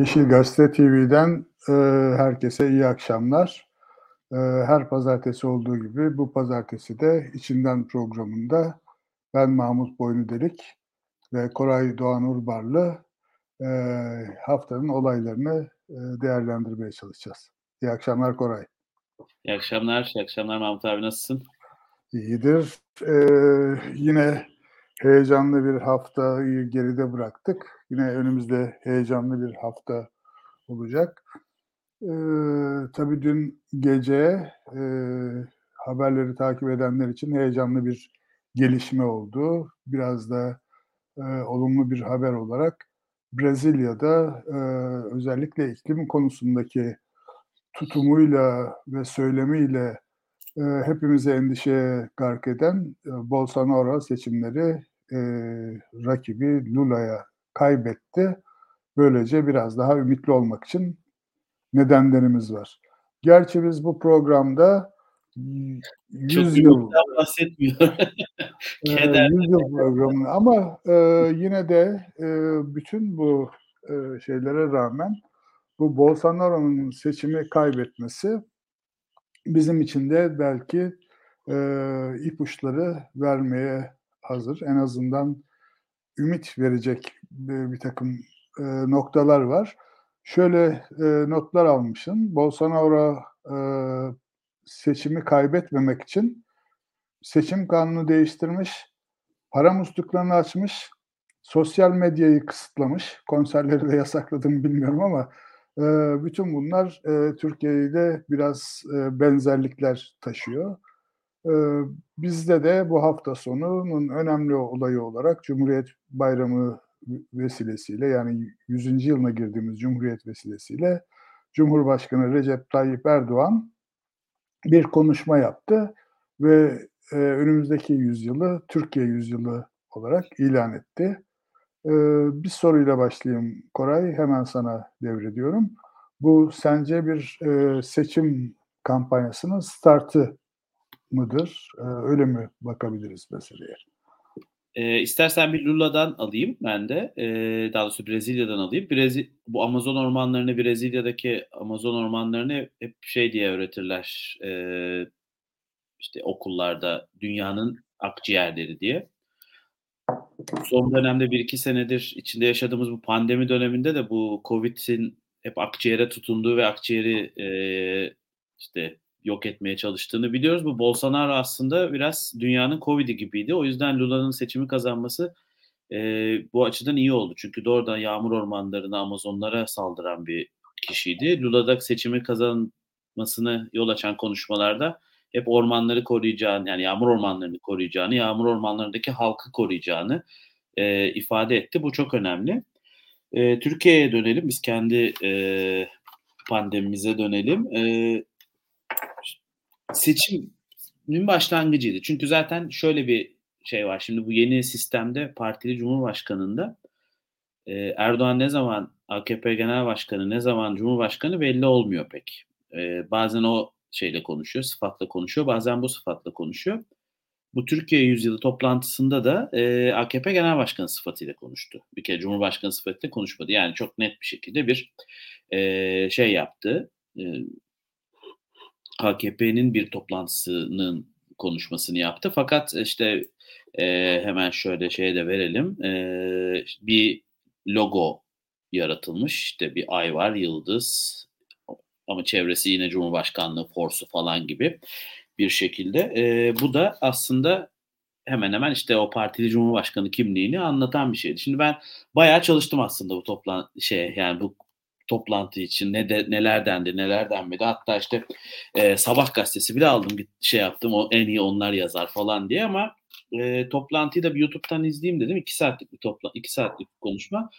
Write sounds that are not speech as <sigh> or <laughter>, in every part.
Yeşil Gazete TV'den e, herkese iyi akşamlar. E, her pazartesi olduğu gibi bu pazartesi de içinden programında ben Mahmut Boynudelik ve Koray Doğan Urbarlı e, haftanın olaylarını e, değerlendirmeye çalışacağız. İyi akşamlar Koray. İyi akşamlar, iyi akşamlar Mahmut abi nasılsın? İyidir. E, yine heyecanlı bir haftayı geride bıraktık. Yine önümüzde heyecanlı bir hafta olacak. Ee, tabii dün gece e, haberleri takip edenler için heyecanlı bir gelişme oldu. Biraz da e, olumlu bir haber olarak Brezilya'da e, özellikle iklim konusundaki tutumuyla ve söylemiyle e, hepimize endişe gark eden e, Bolsonaro seçimleri e, rakibi Lula'ya kaybetti. Böylece biraz daha ümitli olmak için nedenlerimiz var. Gerçi biz bu programda 100 yıl bahsetmiyor. 100 <laughs> yıl programını ama e, yine de e, bütün bu e, şeylere rağmen bu Bolsonaro'nun seçimi kaybetmesi bizim için de belki e, ipuçları vermeye hazır. En azından ümit verecek bir, bir takım e, noktalar var. Şöyle e, notlar almışım. Bolsonaro e, seçimi kaybetmemek için seçim kanunu değiştirmiş, para musluklarını açmış, sosyal medyayı kısıtlamış. Konserleri de yasakladım bilmiyorum ama e, bütün bunlar e, Türkiye'de biraz e, benzerlikler taşıyor. Bizde de bu hafta sonunun önemli olayı olarak Cumhuriyet Bayramı vesilesiyle yani 100. yılına girdiğimiz Cumhuriyet vesilesiyle Cumhurbaşkanı Recep Tayyip Erdoğan bir konuşma yaptı ve e, önümüzdeki yüzyılı Türkiye yüzyılı olarak ilan etti. E, bir soruyla başlayayım Koray, hemen sana devrediyorum. Bu sence bir e, seçim kampanyasının startı mıdır? Ee, öyle mi bakabiliriz meseleye? E, istersen bir Lula'dan alayım ben de. E, daha doğrusu Brezilya'dan alayım. Brezil, bu Amazon ormanlarını, Brezilya'daki Amazon ormanlarını hep şey diye öğretirler. E, işte okullarda dünyanın akciğerleri diye. Son dönemde bir iki senedir içinde yaşadığımız bu pandemi döneminde de bu Covid'in hep akciğere tutunduğu ve akciğeri e, işte yok etmeye çalıştığını biliyoruz. Bu Bolsonaro aslında biraz dünyanın Covid'i gibiydi. O yüzden Lula'nın seçimi kazanması e, bu açıdan iyi oldu. Çünkü doğrudan yağmur ormanlarına, Amazonlara saldıran bir kişiydi. Lula'da seçimi kazanmasını yol açan konuşmalarda hep ormanları koruyacağını, yani yağmur ormanlarını koruyacağını, yağmur ormanlarındaki halkı koruyacağını e, ifade etti. Bu çok önemli. E, Türkiye'ye dönelim. Biz kendi e, pandemimize dönelim. E, seçimin başlangıcıydı. Çünkü zaten şöyle bir şey var. Şimdi bu yeni sistemde partili cumhurbaşkanında e, Erdoğan ne zaman AKP genel başkanı ne zaman cumhurbaşkanı belli olmuyor pek. E, bazen o şeyle konuşuyor, sıfatla konuşuyor. Bazen bu sıfatla konuşuyor. Bu Türkiye Yüzyılı toplantısında da e, AKP Genel Başkanı sıfatıyla konuştu. Bir kere Cumhurbaşkanı sıfatıyla konuşmadı. Yani çok net bir şekilde bir e, şey yaptı. E, AKP'nin bir toplantısının konuşmasını yaptı. Fakat işte e, hemen şöyle şeye de verelim. E, bir logo yaratılmış. İşte bir ay var, yıldız ama çevresi yine Cumhurbaşkanlığı forsu falan gibi bir şekilde. E, bu da aslında hemen hemen işte o partili cumhurbaşkanı kimliğini anlatan bir şeydi. Şimdi ben bayağı çalıştım aslında bu toplan şey yani bu toplantı için ne de neler dendi neler denmedi. Hatta işte e, Sabah gazetesi bile aldım bir şey yaptım o en iyi onlar yazar falan diye ama e, toplantıyı da bir YouTube'dan izleyeyim dedim. iki saatlik bir topla iki saatlik bir konuşma.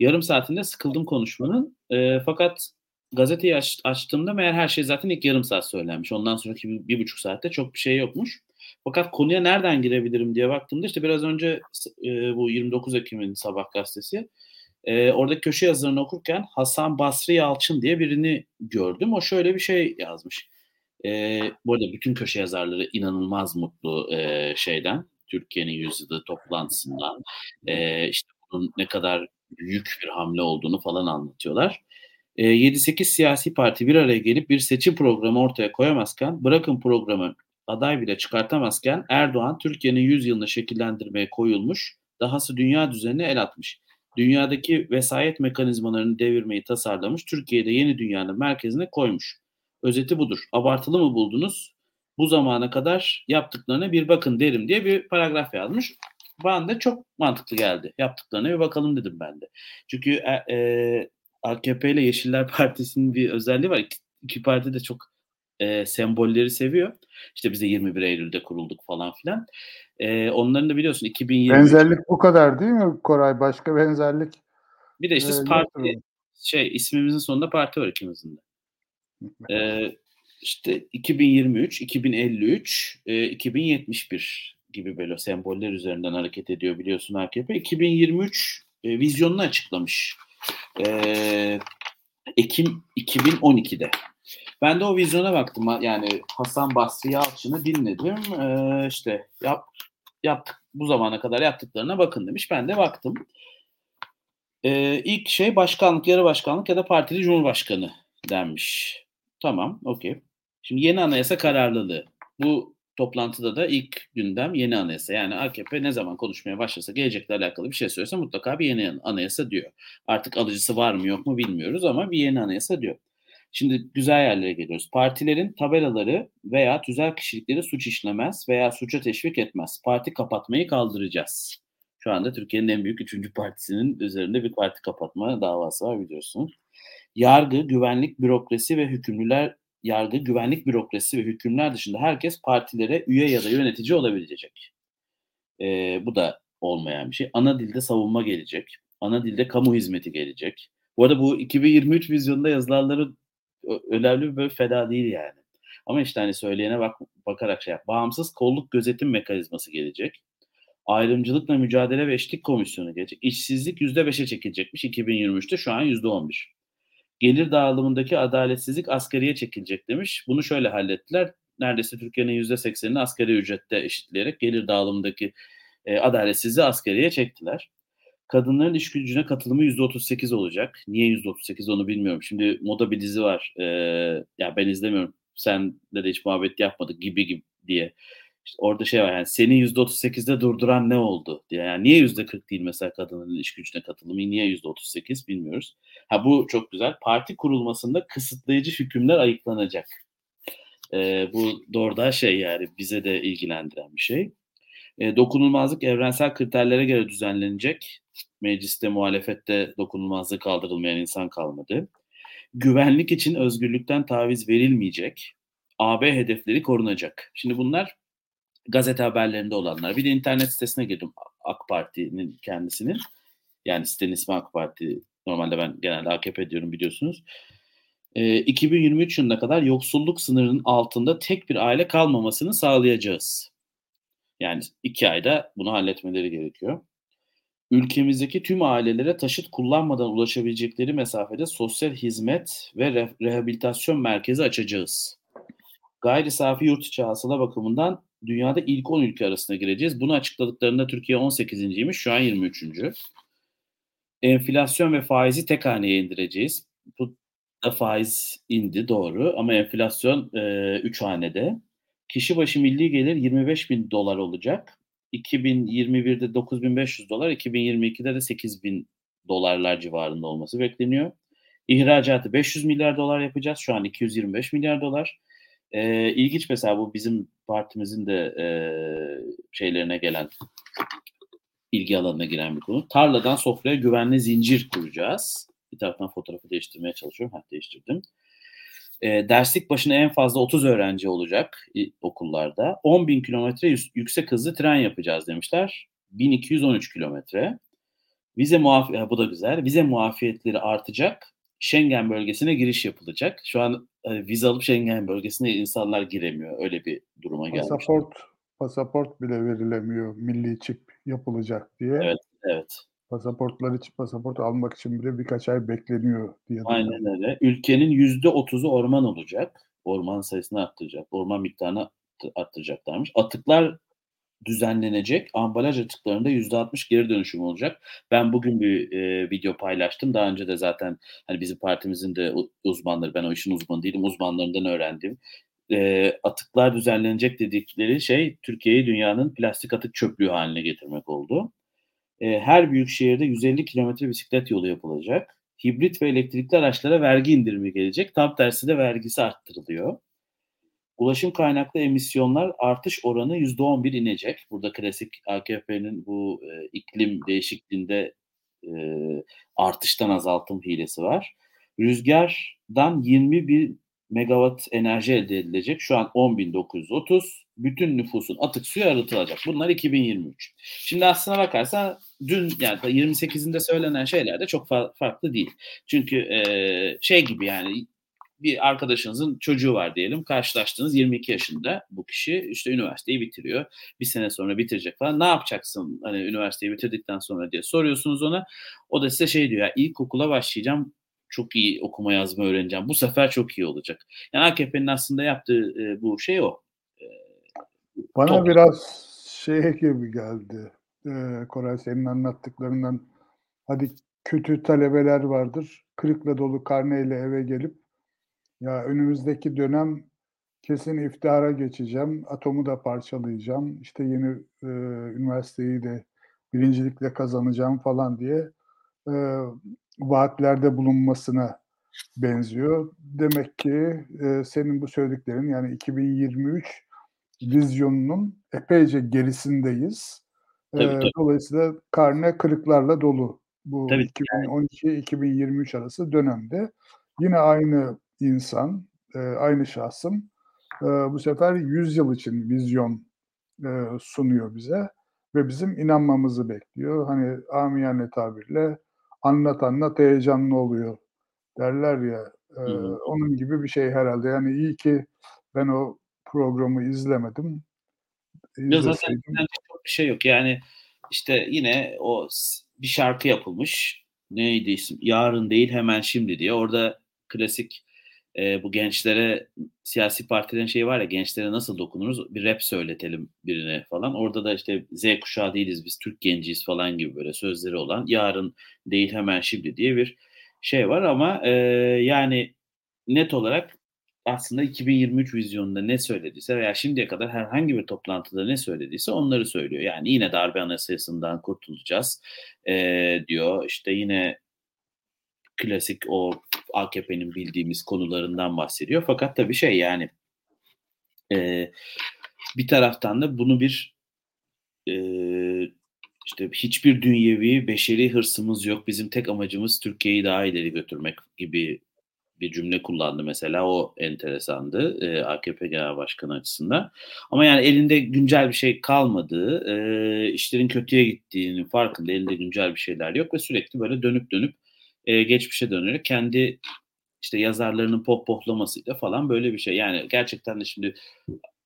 Yarım saatinde sıkıldım konuşmanın. E, fakat gazeteyi aç, açtığımda meğer her şey zaten ilk yarım saat söylenmiş. Ondan sonraki bir, bir buçuk saatte çok bir şey yokmuş. Fakat konuya nereden girebilirim diye baktığımda işte biraz önce e, bu 29 Ekim'in Sabah gazetesi e, orada köşe yazılarını okurken Hasan Basri Yalçın diye birini gördüm. O şöyle bir şey yazmış. E, bu arada bütün köşe yazarları inanılmaz mutlu e, şeyden. Türkiye'nin yüzyılı toplantısından. E, işte bunun ne kadar büyük bir hamle olduğunu falan anlatıyorlar. E, 7-8 siyasi parti bir araya gelip bir seçim programı ortaya koyamazken, bırakın programı aday bile çıkartamazken Erdoğan Türkiye'nin 100 yılını şekillendirmeye koyulmuş, dahası dünya düzenine el atmış. Dünyadaki vesayet mekanizmalarını devirmeyi tasarlamış, Türkiye'de yeni dünyanın merkezine koymuş. Özeti budur. Abartılı mı buldunuz? Bu zamana kadar yaptıklarına bir bakın derim diye bir paragraf yazmış. Bana da çok mantıklı geldi. Yaptıklarına bir bakalım dedim ben de. Çünkü e, e, AKP ile Yeşiller Partisi'nin bir özelliği var. İki, iki parti de çok e, sembolleri seviyor. İşte biz de 21 Eylül'de kurulduk falan filan. E, onların da biliyorsun 2020 Benzerlik bu kadar değil mi Koray? Başka benzerlik bir de işte e, parti şey ismimizin sonunda parti var ikimizin de. E, işte 2023, 2053, e, 2071 gibi böyle semboller üzerinden hareket ediyor biliyorsun AKP. 2023 e, vizyonunu açıklamış. E, Ekim 2012'de. Ben de o vizyona baktım. Yani Hasan Basri Yalçın'ı dinledim. Ee, işte yap, yaptık bu zamana kadar yaptıklarına bakın demiş. Ben de baktım. Ee, ilk şey başkanlık, yarı başkanlık ya da partili cumhurbaşkanı denmiş. Tamam, okey. Şimdi yeni anayasa kararlılığı. Bu toplantıda da ilk gündem yeni anayasa. Yani AKP ne zaman konuşmaya başlasa gelecekle alakalı bir şey söylese mutlaka bir yeni anayasa diyor. Artık alıcısı var mı yok mu bilmiyoruz ama bir yeni anayasa diyor. Şimdi güzel yerlere geliyoruz. Partilerin tabelaları veya tüzel kişilikleri suç işlemez veya suça teşvik etmez. Parti kapatmayı kaldıracağız. Şu anda Türkiye'nin en büyük üçüncü partisinin üzerinde bir parti kapatma davası var biliyorsun. Yargı, güvenlik, bürokrasi ve hükümlüler yargı, güvenlik bürokrasi ve hükümler dışında herkes partilere üye ya da yönetici olabilecek. Ee, bu da olmayan bir şey. Ana dilde savunma gelecek. Ana dilde kamu hizmeti gelecek. Bu arada bu 2023 vizyonunda yazılanların önemli bir böyle feda değil yani. Ama işte hani söyleyene bak, bakarak şey yap. Bağımsız kolluk gözetim mekanizması gelecek. Ayrımcılıkla mücadele ve eşitlik komisyonu gelecek. İşsizlik %5'e çekilecekmiş 2023'te şu an %11. Gelir dağılımındaki adaletsizlik asgariye çekilecek demiş. Bunu şöyle hallettiler. Neredeyse Türkiye'nin %80'ini asgari ücrette eşitleyerek gelir dağılımındaki e, adaletsizliği asgariye çektiler. Kadınların iş gücüne katılımı %38 olacak. Niye %38 onu bilmiyorum. Şimdi moda bir dizi var. Ee, ya ben izlemiyorum. Sen de, hiç muhabbet yapmadık gibi gibi diye. İşte orada şey var yani seni %38'de durduran ne oldu diye. Yani niye %40 değil mesela kadınların iş gücüne katılımı? Niye %38 bilmiyoruz. Ha bu çok güzel. Parti kurulmasında kısıtlayıcı hükümler ayıklanacak. Ee, bu doğrudan şey yani bize de ilgilendiren bir şey. E, dokunulmazlık evrensel kriterlere göre düzenlenecek. Mecliste muhalefette dokunulmazlığı kaldırılmayan insan kalmadı. Güvenlik için özgürlükten taviz verilmeyecek. AB hedefleri korunacak. Şimdi bunlar gazete haberlerinde olanlar. Bir de internet sitesine girdim AK Parti'nin kendisinin. Yani sitenin ismi AK Parti. Normalde ben genelde AKP diyorum biliyorsunuz. E, 2023 yılına kadar yoksulluk sınırının altında tek bir aile kalmamasını sağlayacağız. Yani iki ayda bunu halletmeleri gerekiyor. Ülkemizdeki tüm ailelere taşıt kullanmadan ulaşabilecekleri mesafede sosyal hizmet ve re- rehabilitasyon merkezi açacağız. Gayri safi yurt içi hasıla bakımından dünyada ilk 10 ülke arasına gireceğiz. Bunu açıkladıklarında Türkiye 18.ymiş, şu an 23. Enflasyon ve faizi tek haneye indireceğiz. Bu da faiz indi doğru ama enflasyon 3 e, hanede. Kişi başı milli gelir 25 bin dolar olacak. 2021'de 9500 dolar, 2022'de de 8000 dolarlar civarında olması bekleniyor. İhracatı 500 milyar dolar yapacağız. Şu an 225 milyar dolar. Ee, ilginç mesela bu bizim partimizin de e, şeylerine gelen ilgi alanına giren bir konu. Tarladan sofraya güvenli zincir kuracağız. Bir taraftan fotoğrafı değiştirmeye çalışıyorum. Ha, değiştirdim. E, derslik başına en fazla 30 öğrenci olacak okullarda. 10 bin kilometre yüksek hızlı tren yapacağız demişler. 1213 kilometre. Vize muaf bu da güzel. Vize muafiyetleri artacak. Schengen bölgesine giriş yapılacak. Şu an hani, vize alıp Schengen bölgesine insanlar giremiyor. Öyle bir duruma gelmiş. Pasaport, pasaport bile verilemiyor. Milli çip yapılacak diye. Evet, evet. Pasaportlar için pasaport almak için bile birkaç ay bekleniyor diye. Aynen öyle. Ülkenin yüzde otuzu orman olacak. Orman sayısını arttıracak. Orman miktarını arttıracaklarmış. Atıklar düzenlenecek. Ambalaj atıklarında %60 geri dönüşüm olacak. Ben bugün bir e, video paylaştım. Daha önce de zaten hani bizim partimizin de uzmanları, ben o işin uzmanı değilim, uzmanlarından öğrendim. E, atıklar düzenlenecek dedikleri şey Türkiye'yi dünyanın plastik atık çöplüğü haline getirmek oldu. E, her büyük şehirde 150 kilometre bisiklet yolu yapılacak. Hibrit ve elektrikli araçlara vergi indirimi gelecek. Tam tersi de vergisi arttırılıyor. Ulaşım kaynaklı emisyonlar artış oranı %11 inecek. Burada klasik AKP'nin bu e, iklim değişikliğinde e, artıştan azaltım hilesi var. Rüzgardan 21 megawatt enerji elde edilecek. Şu an 10.930. Bütün nüfusun atık suyu arıtılacak. Bunlar 2023. Şimdi aslına bakarsan dün yani 28'inde söylenen şeyler de çok fa- farklı değil. Çünkü e, şey gibi yani bir arkadaşınızın çocuğu var diyelim. Karşılaştınız 22 yaşında bu kişi işte üniversiteyi bitiriyor. Bir sene sonra bitirecek falan. Ne yapacaksın hani üniversiteyi bitirdikten sonra diye soruyorsunuz ona. O da size şey diyor ya ilkokula başlayacağım çok iyi okuma yazma öğreneceğim. Bu sefer çok iyi olacak. Yani AKP'nin aslında yaptığı e, bu şey o. Bana top. biraz şey gibi geldi. E, Koray senin anlattıklarından hadi kötü talebeler vardır. Kırıkla dolu karneyle eve gelip ya önümüzdeki dönem kesin iftihara geçeceğim. Atomu da parçalayacağım. İşte yeni e, üniversiteyi de birincilikle kazanacağım falan diye e, vaatlerde bulunmasına benziyor. Demek ki e, senin bu söylediklerin yani 2023 vizyonunun epeyce gerisindeyiz. Tabii, e, tabii. Dolayısıyla karne kırıklarla dolu bu 2012-2023 arası dönemde. Yine aynı insan, e, aynı şahsım e, bu sefer 100 yıl için vizyon e, sunuyor bize ve bizim inanmamızı bekliyor. Hani amiyane tabirle anlat anlat heyecanlı oluyor derler ya. E, onun gibi bir şey herhalde. Yani iyi ki ben o programı izlemedim. Ya zaten çok bir şey yok. Yani işte yine o bir şarkı yapılmış. Neydi isim? Yarın değil hemen şimdi diye. Orada klasik e, bu gençlere siyasi partilerin şeyi var ya gençlere nasıl dokunuruz bir rap söyletelim birine falan. Orada da işte Z kuşağı değiliz biz Türk genciyiz falan gibi böyle sözleri olan yarın değil hemen şimdi diye bir şey var ama e, yani net olarak aslında 2023 vizyonunda ne söylediyse veya şimdiye kadar herhangi bir toplantıda ne söylediyse onları söylüyor. Yani yine darbe anayasasından kurtulacağız e, diyor. İşte yine klasik o AKP'nin bildiğimiz konularından bahsediyor. Fakat tabii şey yani e, bir taraftan da bunu bir e, işte hiçbir dünyevi beşeri hırsımız yok. Bizim tek amacımız Türkiye'yi daha ileri götürmek gibi bir cümle kullandı mesela. O enteresandı e, AKP Genel Başkanı açısından. Ama yani elinde güncel bir şey kalmadığı, e, işlerin kötüye gittiğinin farkında elinde güncel bir şeyler yok ve sürekli böyle dönüp dönüp e, geçmişe dönerek kendi işte yazarlarının pop poplamasıyla falan böyle bir şey. Yani gerçekten de şimdi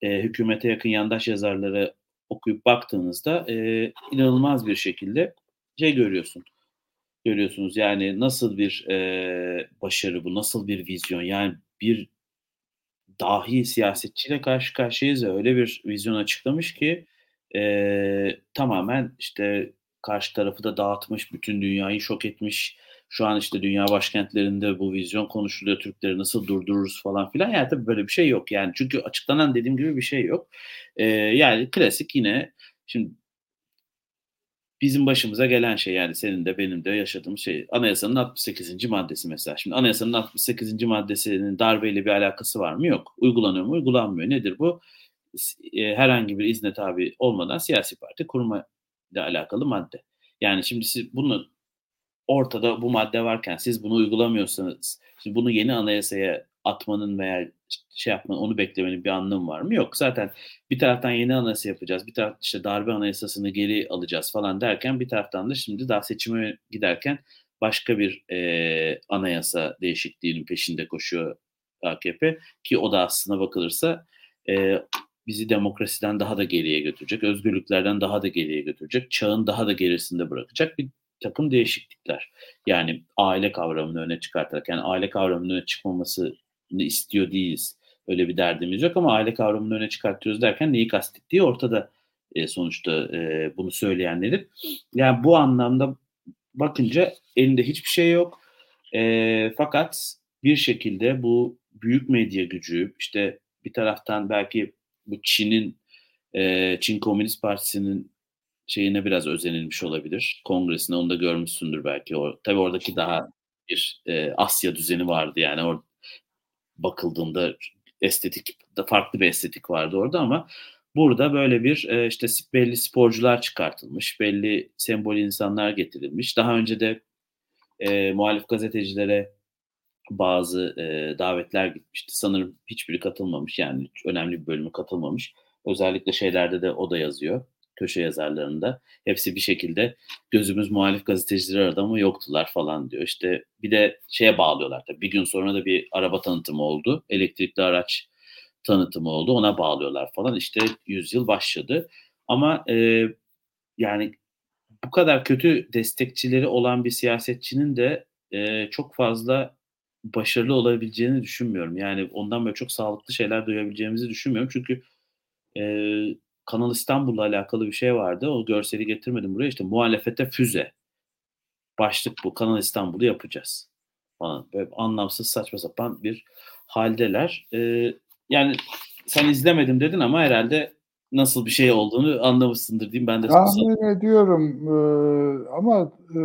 e, hükümete yakın yandaş yazarları okuyup baktığınızda e, inanılmaz bir şekilde şey görüyorsun. Görüyorsunuz yani nasıl bir e, başarı bu, nasıl bir vizyon. Yani bir dahi siyasetçiyle karşı karşıyayız ya öyle bir vizyon açıklamış ki e, tamamen işte karşı tarafı da dağıtmış, bütün dünyayı şok etmiş şu an işte dünya başkentlerinde bu vizyon konuşuluyor. Türkleri nasıl durdururuz falan filan. Yani tabii böyle bir şey yok. Yani çünkü açıklanan dediğim gibi bir şey yok. Ee, yani klasik yine şimdi bizim başımıza gelen şey yani senin de benim de yaşadığım şey anayasanın 68. maddesi mesela. Şimdi anayasanın 68. maddesinin darbeyle bir alakası var mı? Yok. Uygulanıyor mu? Uygulanmıyor. Nedir bu? E, herhangi bir izne tabi olmadan siyasi parti kurma ile alakalı madde. Yani şimdi siz bunu ortada bu madde varken siz bunu uygulamıyorsanız şimdi bunu yeni anayasaya atmanın veya şey yapmanın onu beklemenin bir anlamı var mı? Yok. Zaten bir taraftan yeni anayasa yapacağız. Bir taraftan işte darbe anayasasını geri alacağız falan derken bir taraftan da şimdi daha seçime giderken başka bir e, anayasa değişikliğinin peşinde koşuyor AKP ki o da aslına bakılırsa e, bizi demokrasiden daha da geriye götürecek, özgürlüklerden daha da geriye götürecek, çağın daha da gerisinde bırakacak bir takım değişiklikler. Yani aile kavramını öne çıkartarak, yani aile kavramının öne çıkmamasını istiyor değiliz. Öyle bir derdimiz yok ama aile kavramını öne çıkartıyoruz derken neyi kastettiği ortada e, sonuçta e, bunu söyleyenlerin. Yani bu anlamda bakınca elinde hiçbir şey yok. E, fakat bir şekilde bu büyük medya gücü işte bir taraftan belki bu Çin'in e, Çin Komünist Partisi'nin şeyine biraz özenilmiş olabilir. Kongresine onu da görmüşsündür belki. O, tabii oradaki daha bir e, Asya düzeni vardı yani or bakıldığında estetik farklı bir estetik vardı orada ama burada böyle bir e, işte belli sporcular çıkartılmış, belli sembol insanlar getirilmiş. Daha önce de e, muhalif gazetecilere bazı e, davetler gitmişti. Sanırım hiçbiri katılmamış yani önemli bir bölümü katılmamış. Özellikle şeylerde de o da yazıyor köşe yazarlarında. Hepsi bir şekilde gözümüz muhalif gazeteciler aradı ama yoktular falan diyor. İşte bir de şeye bağlıyorlar tabii. Bir gün sonra da bir araba tanıtımı oldu. Elektrikli araç tanıtımı oldu. Ona bağlıyorlar falan. İşte yüzyıl başladı. Ama e, yani bu kadar kötü destekçileri olan bir siyasetçinin de e, çok fazla başarılı olabileceğini düşünmüyorum. Yani ondan böyle çok sağlıklı şeyler duyabileceğimizi düşünmüyorum. Çünkü e, Kanal İstanbul'la alakalı bir şey vardı. O görseli getirmedim buraya. İşte muhalefete füze. Başlık bu. Kanal İstanbul'u yapacağız. Falan. Böyle anlamsız saçma sapan bir haldeler. Ee, yani sen izlemedim dedin ama herhalde nasıl bir şey olduğunu anlamışsındır diyeyim. Ben de tahmin ediyorum ee, ama e,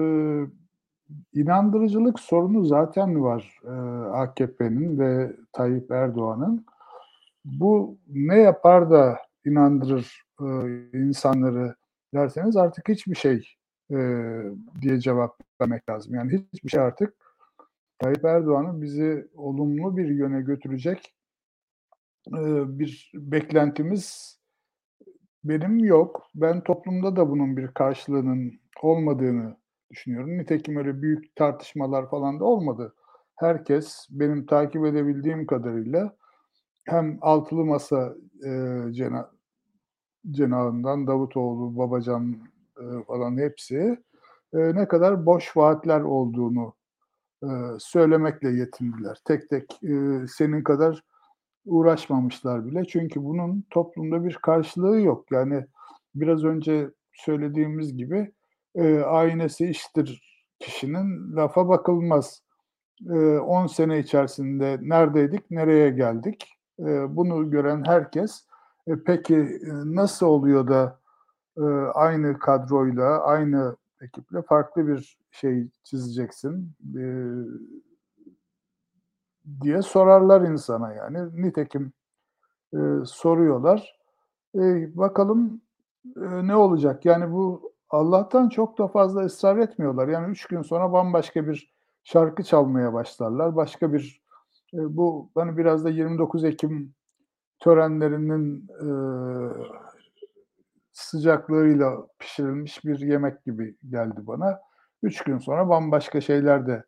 inandırıcılık sorunu zaten var e, AKP'nin ve Tayyip Erdoğan'ın. Bu ne yapar da inandırır e, insanları derseniz artık hiçbir şey e, diye cevap vermek lazım. Yani hiçbir şey artık Tayyip Erdoğan'ın bizi olumlu bir yöne götürecek e, bir beklentimiz benim yok. Ben toplumda da bunun bir karşılığının olmadığını düşünüyorum. Nitekim öyle büyük tartışmalar falan da olmadı. Herkes benim takip edebildiğim kadarıyla hem altılı masa e, cena, cenahından Davutoğlu, Babacan e, falan hepsi e, ne kadar boş vaatler olduğunu e, söylemekle yetindiler. Tek tek e, senin kadar uğraşmamışlar bile. Çünkü bunun toplumda bir karşılığı yok. Yani biraz önce söylediğimiz gibi e, aynesi iştir kişinin lafa bakılmaz. 10 e, sene içerisinde neredeydik, nereye geldik? E, bunu gören herkes e, peki e, nasıl oluyor da e, aynı kadroyla, aynı ekiple farklı bir şey çizeceksin diye sorarlar insana yani. Nitekim e, soruyorlar. E, bakalım ne olacak? Yani bu Allah'tan çok da fazla ısrar etmiyorlar. Yani üç gün sonra bambaşka bir şarkı çalmaya başlarlar. Başka bir bu hani biraz da 29 Ekim törenlerinin e, sıcaklığıyla pişirilmiş bir yemek gibi geldi bana. Üç gün sonra bambaşka şeyler de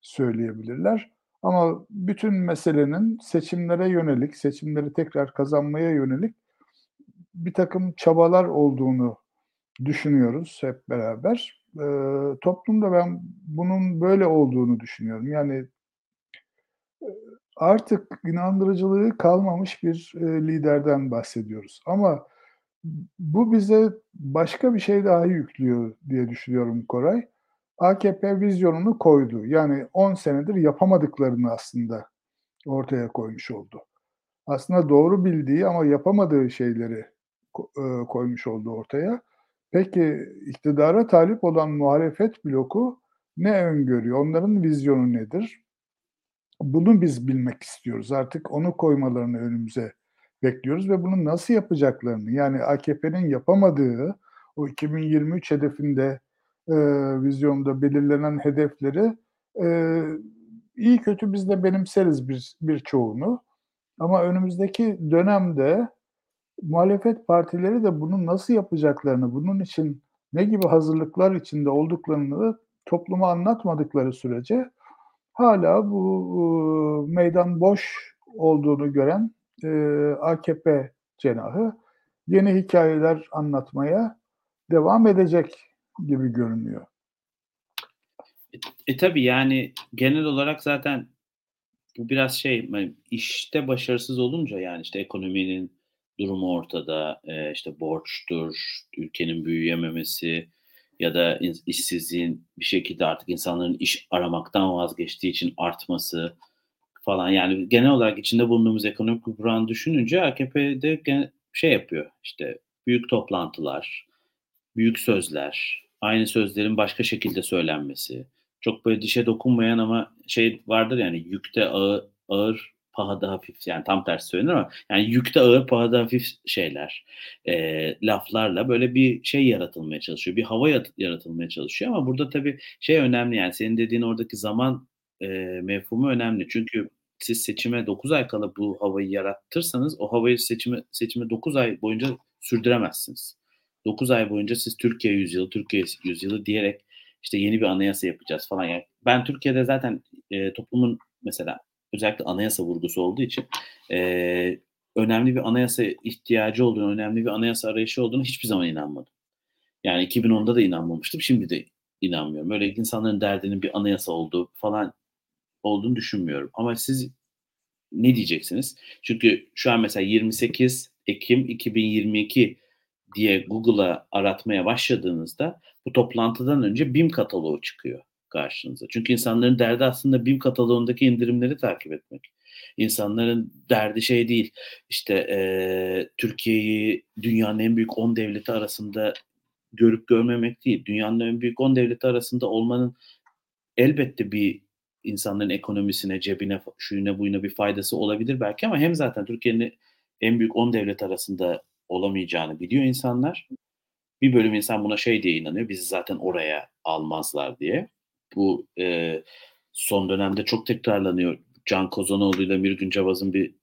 söyleyebilirler. Ama bütün meselenin seçimlere yönelik, seçimleri tekrar kazanmaya yönelik bir takım çabalar olduğunu düşünüyoruz hep beraber. E, toplumda ben bunun böyle olduğunu düşünüyorum. Yani artık inandırıcılığı kalmamış bir e, liderden bahsediyoruz. Ama bu bize başka bir şey daha yüklüyor diye düşünüyorum Koray. AKP vizyonunu koydu. Yani 10 senedir yapamadıklarını aslında ortaya koymuş oldu. Aslında doğru bildiği ama yapamadığı şeyleri e, koymuş oldu ortaya. Peki iktidara talip olan muhalefet bloku ne öngörüyor? Onların vizyonu nedir? Bunu biz bilmek istiyoruz. Artık onu koymalarını önümüze bekliyoruz ve bunu nasıl yapacaklarını yani AKP'nin yapamadığı o 2023 hedefinde e, vizyonda belirlenen hedefleri e, iyi kötü biz de benimseriz bir birçoğunu. Ama önümüzdeki dönemde muhalefet partileri de bunu nasıl yapacaklarını, bunun için ne gibi hazırlıklar içinde olduklarını topluma anlatmadıkları sürece hala bu meydan boş olduğunu gören e, AKP cenahı yeni hikayeler anlatmaya devam edecek gibi görünüyor. E, e tabi yani genel olarak zaten bu biraz şey işte başarısız olunca yani işte ekonominin durumu ortada. Eee, işte borçtur, ülkenin büyüyememesi ya da işsizliğin bir şekilde artık insanların iş aramaktan vazgeçtiği için artması falan. Yani genel olarak içinde bulunduğumuz ekonomik buhranı düşününce AKP'de şey yapıyor, işte büyük toplantılar, büyük sözler, aynı sözlerin başka şekilde söylenmesi, çok böyle dişe dokunmayan ama şey vardır yani yükte ağır, ağır pahada hafif yani tam tersi söylenir ama yani yükte ağır pahada hafif şeyler e, laflarla böyle bir şey yaratılmaya çalışıyor. Bir hava yaratılmaya çalışıyor ama burada tabii şey önemli yani senin dediğin oradaki zaman e, mefhumu önemli. Çünkü siz seçime 9 ay kala bu havayı yarattırsanız o havayı seçime, seçime 9 ay boyunca sürdüremezsiniz. 9 ay boyunca siz Türkiye yüzyılı, Türkiye yüzyılı diyerek işte yeni bir anayasa yapacağız falan. Yani ben Türkiye'de zaten e, toplumun mesela özellikle anayasa vurgusu olduğu için e, önemli bir anayasa ihtiyacı olduğunu, önemli bir anayasa arayışı olduğunu hiçbir zaman inanmadım. Yani 2010'da da inanmamıştım, şimdi de inanmıyorum. Öyle insanların derdinin bir anayasa olduğu falan olduğunu düşünmüyorum. Ama siz ne diyeceksiniz? Çünkü şu an mesela 28 Ekim 2022 diye Google'a aratmaya başladığınızda bu toplantıdan önce BİM kataloğu çıkıyor karşınıza. Çünkü insanların derdi aslında BİM kataloğundaki indirimleri takip etmek. İnsanların derdi şey değil, işte e, Türkiye'yi dünyanın en büyük 10 devleti arasında görüp görmemek değil. Dünyanın en büyük 10 devleti arasında olmanın elbette bir insanların ekonomisine, cebine, şuyuna buyuna bir faydası olabilir belki ama hem zaten Türkiye'nin en büyük 10 devlet arasında olamayacağını biliyor insanlar. Bir bölüm insan buna şey diye inanıyor, bizi zaten oraya almazlar diye. Bu e, son dönemde çok tekrarlanıyor. Can Kozanoğlu ile Mirgün Cavaz'ın bir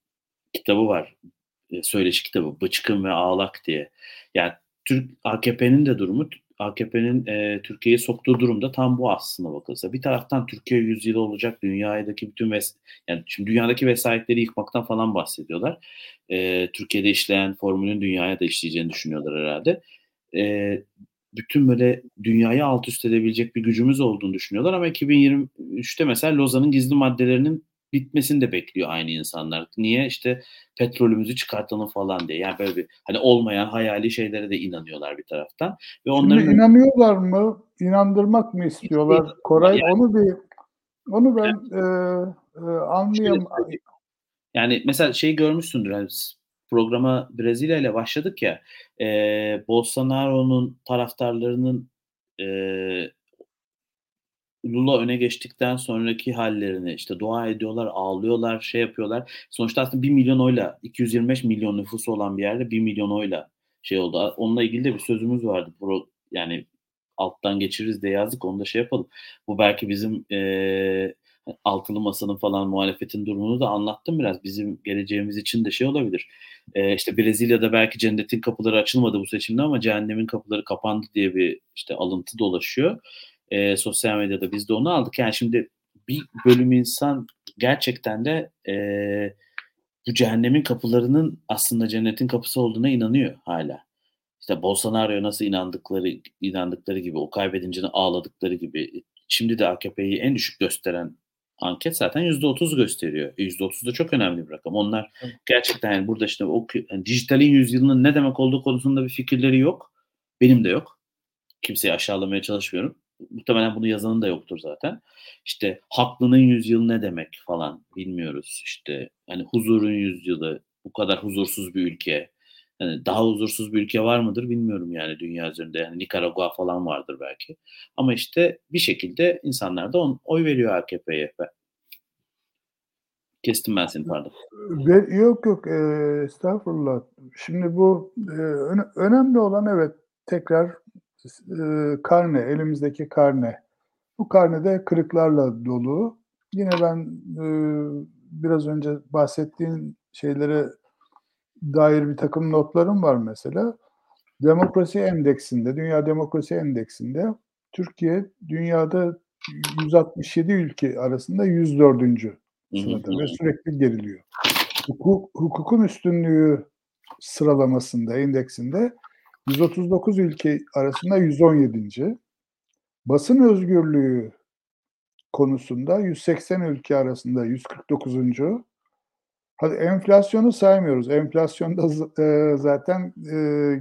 kitabı var. E, söyleşi kitabı. Bıçkın ve Ağlak diye. Yani Türk AKP'nin de durumu AKP'nin e, Türkiye'yi soktuğu durumda tam bu aslında bakılsa. Bir taraftan Türkiye yüzyılı olacak, dünyadaki bütün ves yani şimdi dünyadaki vesayetleri yıkmaktan falan bahsediyorlar. E, Türkiye'de işleyen formülün dünyaya da işleyeceğini düşünüyorlar herhalde. E, bütün böyle dünyayı alt üst edebilecek bir gücümüz olduğunu düşünüyorlar ama 2023'te mesela Lozan'ın gizli maddelerinin bitmesini de bekliyor aynı insanlar. Niye? İşte petrolümüzü çıkartalım falan diye. Yani böyle bir hani olmayan hayali şeylere de inanıyorlar bir taraftan. Ve onların Şimdi inanıyorlar mı? İnandırmak mı istiyorlar? Koray yani, onu bir onu ben yani, e, e, anlayamam. Yani mesela şey görmüşsündür hani programa Brezilya ile başladık ya e, Bolsonaro'nun taraftarlarının e, Lula öne geçtikten sonraki hallerini işte dua ediyorlar, ağlıyorlar, şey yapıyorlar. Sonuçta aslında 1 milyon oyla 225 milyon nüfusu olan bir yerde 1 milyon oyla şey oldu. Onunla ilgili de bir sözümüz vardı. Pro, yani alttan geçiririz de yazdık onu da şey yapalım. Bu belki bizim e, altılı masanın falan muhalefetin durumunu da anlattım biraz. Bizim geleceğimiz için de şey olabilir. E, işte Brezilya'da belki cennetin kapıları açılmadı bu seçimde ama cehennemin kapıları kapandı diye bir işte alıntı dolaşıyor e, sosyal medyada biz de onu aldık. Yani şimdi bir bölüm insan gerçekten de e, bu cehennemin kapılarının aslında cennetin kapısı olduğuna inanıyor hala. İşte Bolsonaro nasıl inandıkları inandıkları gibi, o kaybedince ağladıkları gibi. Şimdi de AKP'yi en düşük gösteren anket zaten %30 gösteriyor. %30 da çok önemli bir rakam. Onlar gerçekten yani burada işte o yani dijitalin yüzyılının ne demek olduğu konusunda bir fikirleri yok. Benim de yok. Kimseyi aşağılamaya çalışmıyorum muhtemelen bunu yazanın da yoktur zaten. İşte haklının yüzyılı ne demek falan bilmiyoruz. İşte hani huzurun yüzyılı, bu kadar huzursuz bir ülke. Yani daha huzursuz bir ülke var mıdır bilmiyorum yani dünya üzerinde. Yani Nikaragua falan vardır belki. Ama işte bir şekilde insanlar da on, oy veriyor AKP'ye. Kestim ben seni pardon. Yok yok e, estağfurullah. Şimdi bu e, önemli olan evet tekrar karne, elimizdeki karne. Bu karnede kırıklarla dolu. Yine ben e, biraz önce bahsettiğin şeylere dair bir takım notlarım var mesela. Demokrasi endeksinde, Dünya Demokrasi Endeksinde Türkiye dünyada 167 ülke arasında 104. sırada ve sürekli geriliyor. Hukuk, hukukun üstünlüğü sıralamasında, endeksinde 139 ülke arasında 117. Basın özgürlüğü konusunda 180 ülke arasında 149. Hadi enflasyonu saymıyoruz. Enflasyonda e, zaten e,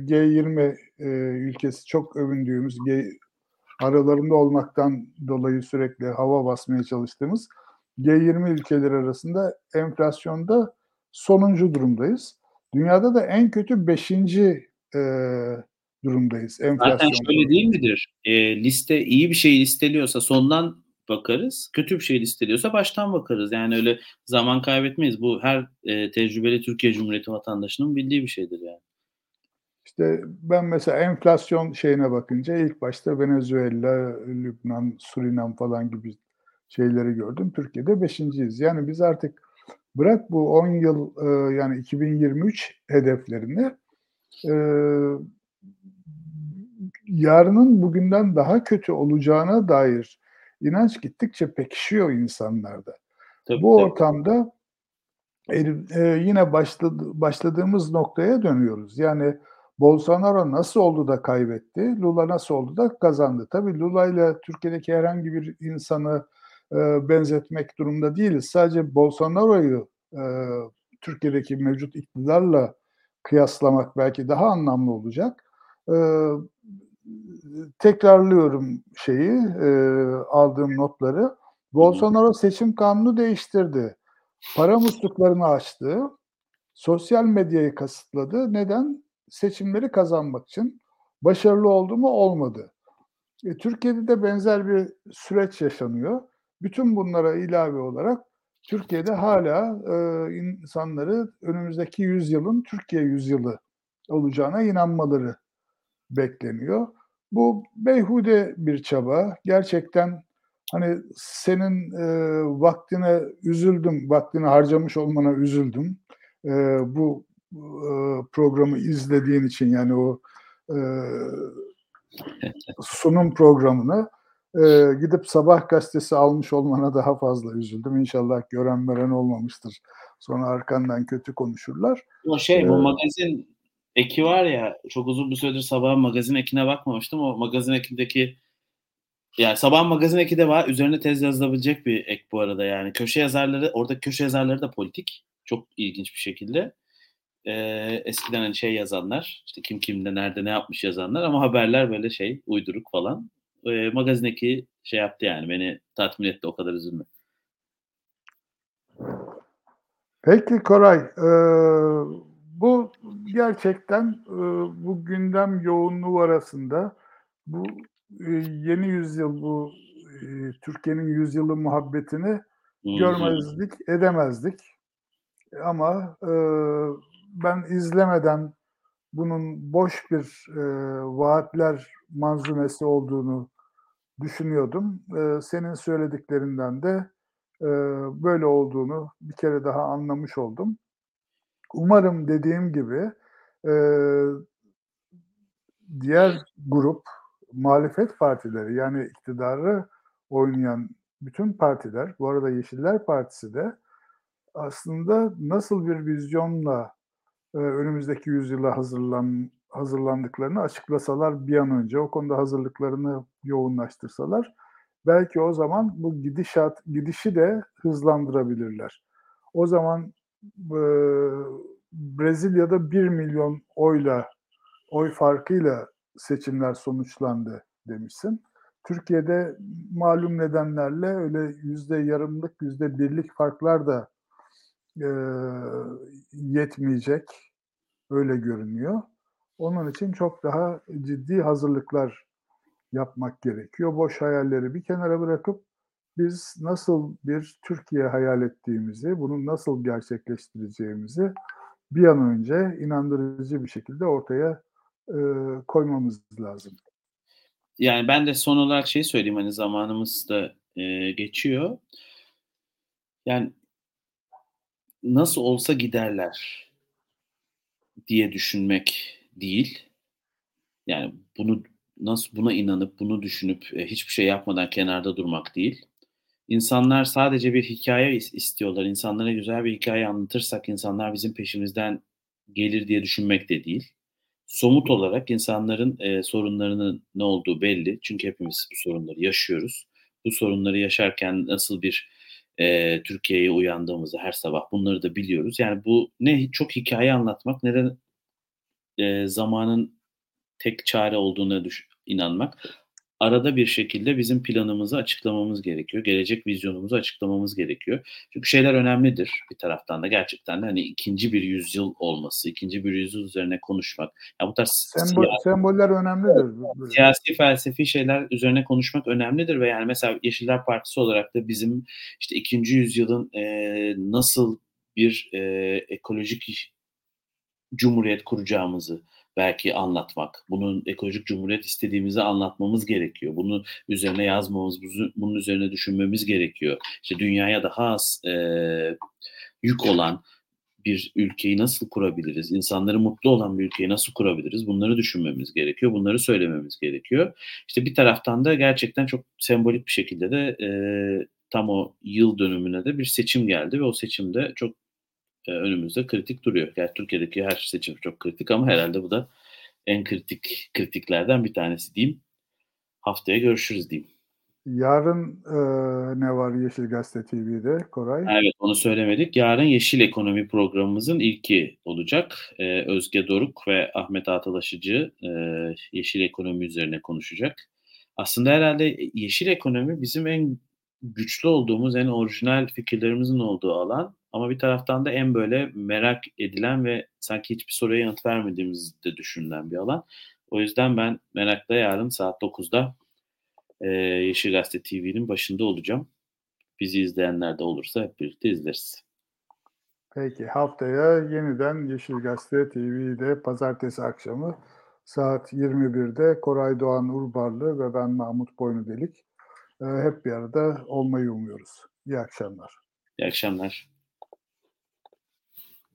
G20 e, ülkesi çok övündüğümüz G, aralarında olmaktan dolayı sürekli hava basmaya çalıştığımız G20 ülkeleri arasında enflasyonda sonuncu durumdayız. Dünyada da en kötü beşinci e, durumdayız. Enflasyon Zaten şöyle değil midir? E, liste iyi bir şey listeliyorsa sondan bakarız. Kötü bir şey listeliyorsa baştan bakarız. Yani öyle zaman kaybetmeyiz. Bu her e, tecrübeli Türkiye Cumhuriyeti vatandaşının bildiği bir şeydir yani. İşte ben mesela enflasyon şeyine bakınca ilk başta Venezuela, Lübnan, Surinam falan gibi şeyleri gördüm. Türkiye'de beşinciyiz. Yani biz artık bırak bu 10 yıl e, yani 2023 hedeflerini e, yarının bugünden daha kötü olacağına dair inanç gittikçe pekişiyor insanlarda. Tabii, Bu tabii. ortamda e, yine başladı, başladığımız noktaya dönüyoruz. Yani Bolsonaro nasıl oldu da kaybetti, Lula nasıl oldu da kazandı. Tabii Lula ile Türkiye'deki herhangi bir insanı e, benzetmek durumda değiliz. Sadece Bolsonaro'yu e, Türkiye'deki mevcut iktidarla kıyaslamak belki daha anlamlı olacak. E, tekrarlıyorum şeyi, e, aldığım notları. Bolsonaro seçim kanunu değiştirdi. Para musluklarını açtı. Sosyal medyayı kasıtladı. Neden? Seçimleri kazanmak için. Başarılı oldu mu? Olmadı. E, Türkiye'de de benzer bir süreç yaşanıyor. Bütün bunlara ilave olarak Türkiye'de hala e, insanları önümüzdeki yüzyılın Türkiye yüzyılı olacağına inanmaları bekleniyor. Bu beyhude bir çaba. Gerçekten hani senin e, vaktine üzüldüm, vaktini harcamış olmana üzüldüm. E, bu e, programı izlediğin için yani o e, <laughs> sunum programını e, gidip sabah gazetesi almış olmana daha fazla üzüldüm. İnşallah gören veren olmamıştır. Sonra arkandan kötü konuşurlar. O şey bu ee, magazin eki var ya çok uzun bir süredir sabah magazin ekine bakmamıştım. O magazin ekindeki yani sabah magazin eki de var. Üzerine tez yazılabilecek bir ek bu arada yani. Köşe yazarları, orada köşe yazarları da politik. Çok ilginç bir şekilde. Ee, eskiden hani şey yazanlar, işte kim kimde nerede ne yapmış yazanlar ama haberler böyle şey uyduruk falan. Ee, magazin eki şey yaptı yani beni tatmin etti o kadar üzülme. Peki Koray, e, bu gerçekten e, bu gündem yoğunluğu arasında bu e, yeni yüzyıl bu e, Türkiye'nin yüzyılı muhabbetini görmezdik, edemezdik. Ama e, ben izlemeden bunun boş bir e, vaatler manzumesi olduğunu düşünüyordum. E, senin söylediklerinden de e, böyle olduğunu bir kere daha anlamış oldum. Umarım dediğim gibi e, diğer grup muhalefet partileri yani iktidarı oynayan bütün partiler, bu arada Yeşiller Partisi de aslında nasıl bir vizyonla e, önümüzdeki yüzyıla hazırlan hazırlandıklarını açıklasalar bir an önce o konuda hazırlıklarını yoğunlaştırsalar belki o zaman bu gidişat gidişi de hızlandırabilirler. O zaman e, Brezilya'da 1 milyon oyla oy farkıyla seçimler sonuçlandı demişsin. Türkiye'de malum nedenlerle öyle yüzde yarımlık, yüzde birlik farklar da e, yetmeyecek. Öyle görünüyor. Onun için çok daha ciddi hazırlıklar yapmak gerekiyor. Boş hayalleri bir kenara bırakıp biz nasıl bir Türkiye hayal ettiğimizi, bunu nasıl gerçekleştireceğimizi bir an önce inandırıcı bir şekilde ortaya e, koymamız lazım. Yani ben de son olarak şey söyleyeyim hani zamanımız da e, geçiyor. Yani nasıl olsa giderler diye düşünmek değil. Yani bunu nasıl buna inanıp bunu düşünüp e, hiçbir şey yapmadan kenarda durmak değil. İnsanlar sadece bir hikaye istiyorlar. İnsanlara güzel bir hikaye anlatırsak insanlar bizim peşimizden gelir diye düşünmek de değil. Somut olarak insanların e, sorunlarının ne olduğu belli. Çünkü hepimiz bu sorunları yaşıyoruz. Bu sorunları yaşarken nasıl bir e, Türkiye'ye uyandığımızda her sabah bunları da biliyoruz. Yani bu ne çok hikaye anlatmak ne de e, zamanın tek çare olduğuna düş- inanmak. Arada bir şekilde bizim planımızı açıklamamız gerekiyor. Gelecek vizyonumuzu açıklamamız gerekiyor. Çünkü şeyler önemlidir bir taraftan da gerçekten de hani ikinci bir yüzyıl olması, ikinci bir yüzyıl üzerine konuşmak. Ya bu tarz Sembol, siya- semboller önemlidir. Siyasi felsefi şeyler üzerine konuşmak önemlidir ve yani mesela Yeşiller Partisi olarak da bizim işte ikinci yüzyılın e, nasıl bir e, ekolojik cumhuriyet kuracağımızı belki anlatmak, bunun ekolojik cumhuriyet istediğimizi anlatmamız gerekiyor. Bunu üzerine yazmamız, bunun üzerine düşünmemiz gerekiyor. İşte dünyaya daha az e, yük olan bir ülkeyi nasıl kurabiliriz? İnsanları mutlu olan bir ülkeyi nasıl kurabiliriz? Bunları düşünmemiz gerekiyor. Bunları söylememiz gerekiyor. İşte bir taraftan da gerçekten çok sembolik bir şekilde de e, tam o yıl dönümüne de bir seçim geldi ve o seçimde çok e, önümüzde kritik duruyor. Yani Türkiye'deki her seçim çok kritik ama herhalde bu da en kritik kritiklerden bir tanesi diyeyim. Haftaya görüşürüz diyeyim. Yarın e, ne var Yeşil Gazete TV'de Koray? Evet onu söylemedik. Yarın Yeşil Ekonomi programımızın ilki olacak. Ee, Özge Doruk ve Ahmet Atalaşıcı e, yeşil ekonomi üzerine konuşacak. Aslında herhalde yeşil ekonomi bizim en güçlü olduğumuz, en orijinal fikirlerimizin olduğu alan. Ama bir taraftan da en böyle merak edilen ve sanki hiçbir soruya yanıt vermediğimiz de düşünülen bir alan. O yüzden ben merakla yarın saat 9'da e, Yeşil Gazete TV'nin başında olacağım. Bizi izleyenler de olursa hep birlikte izleriz. Peki haftaya yeniden Yeşil Gazete TV'de pazartesi akşamı saat 21'de Koray Doğan Urbarlı ve ben Mahmut Boynudelik e, hep bir arada olmayı umuyoruz. İyi akşamlar. İyi akşamlar.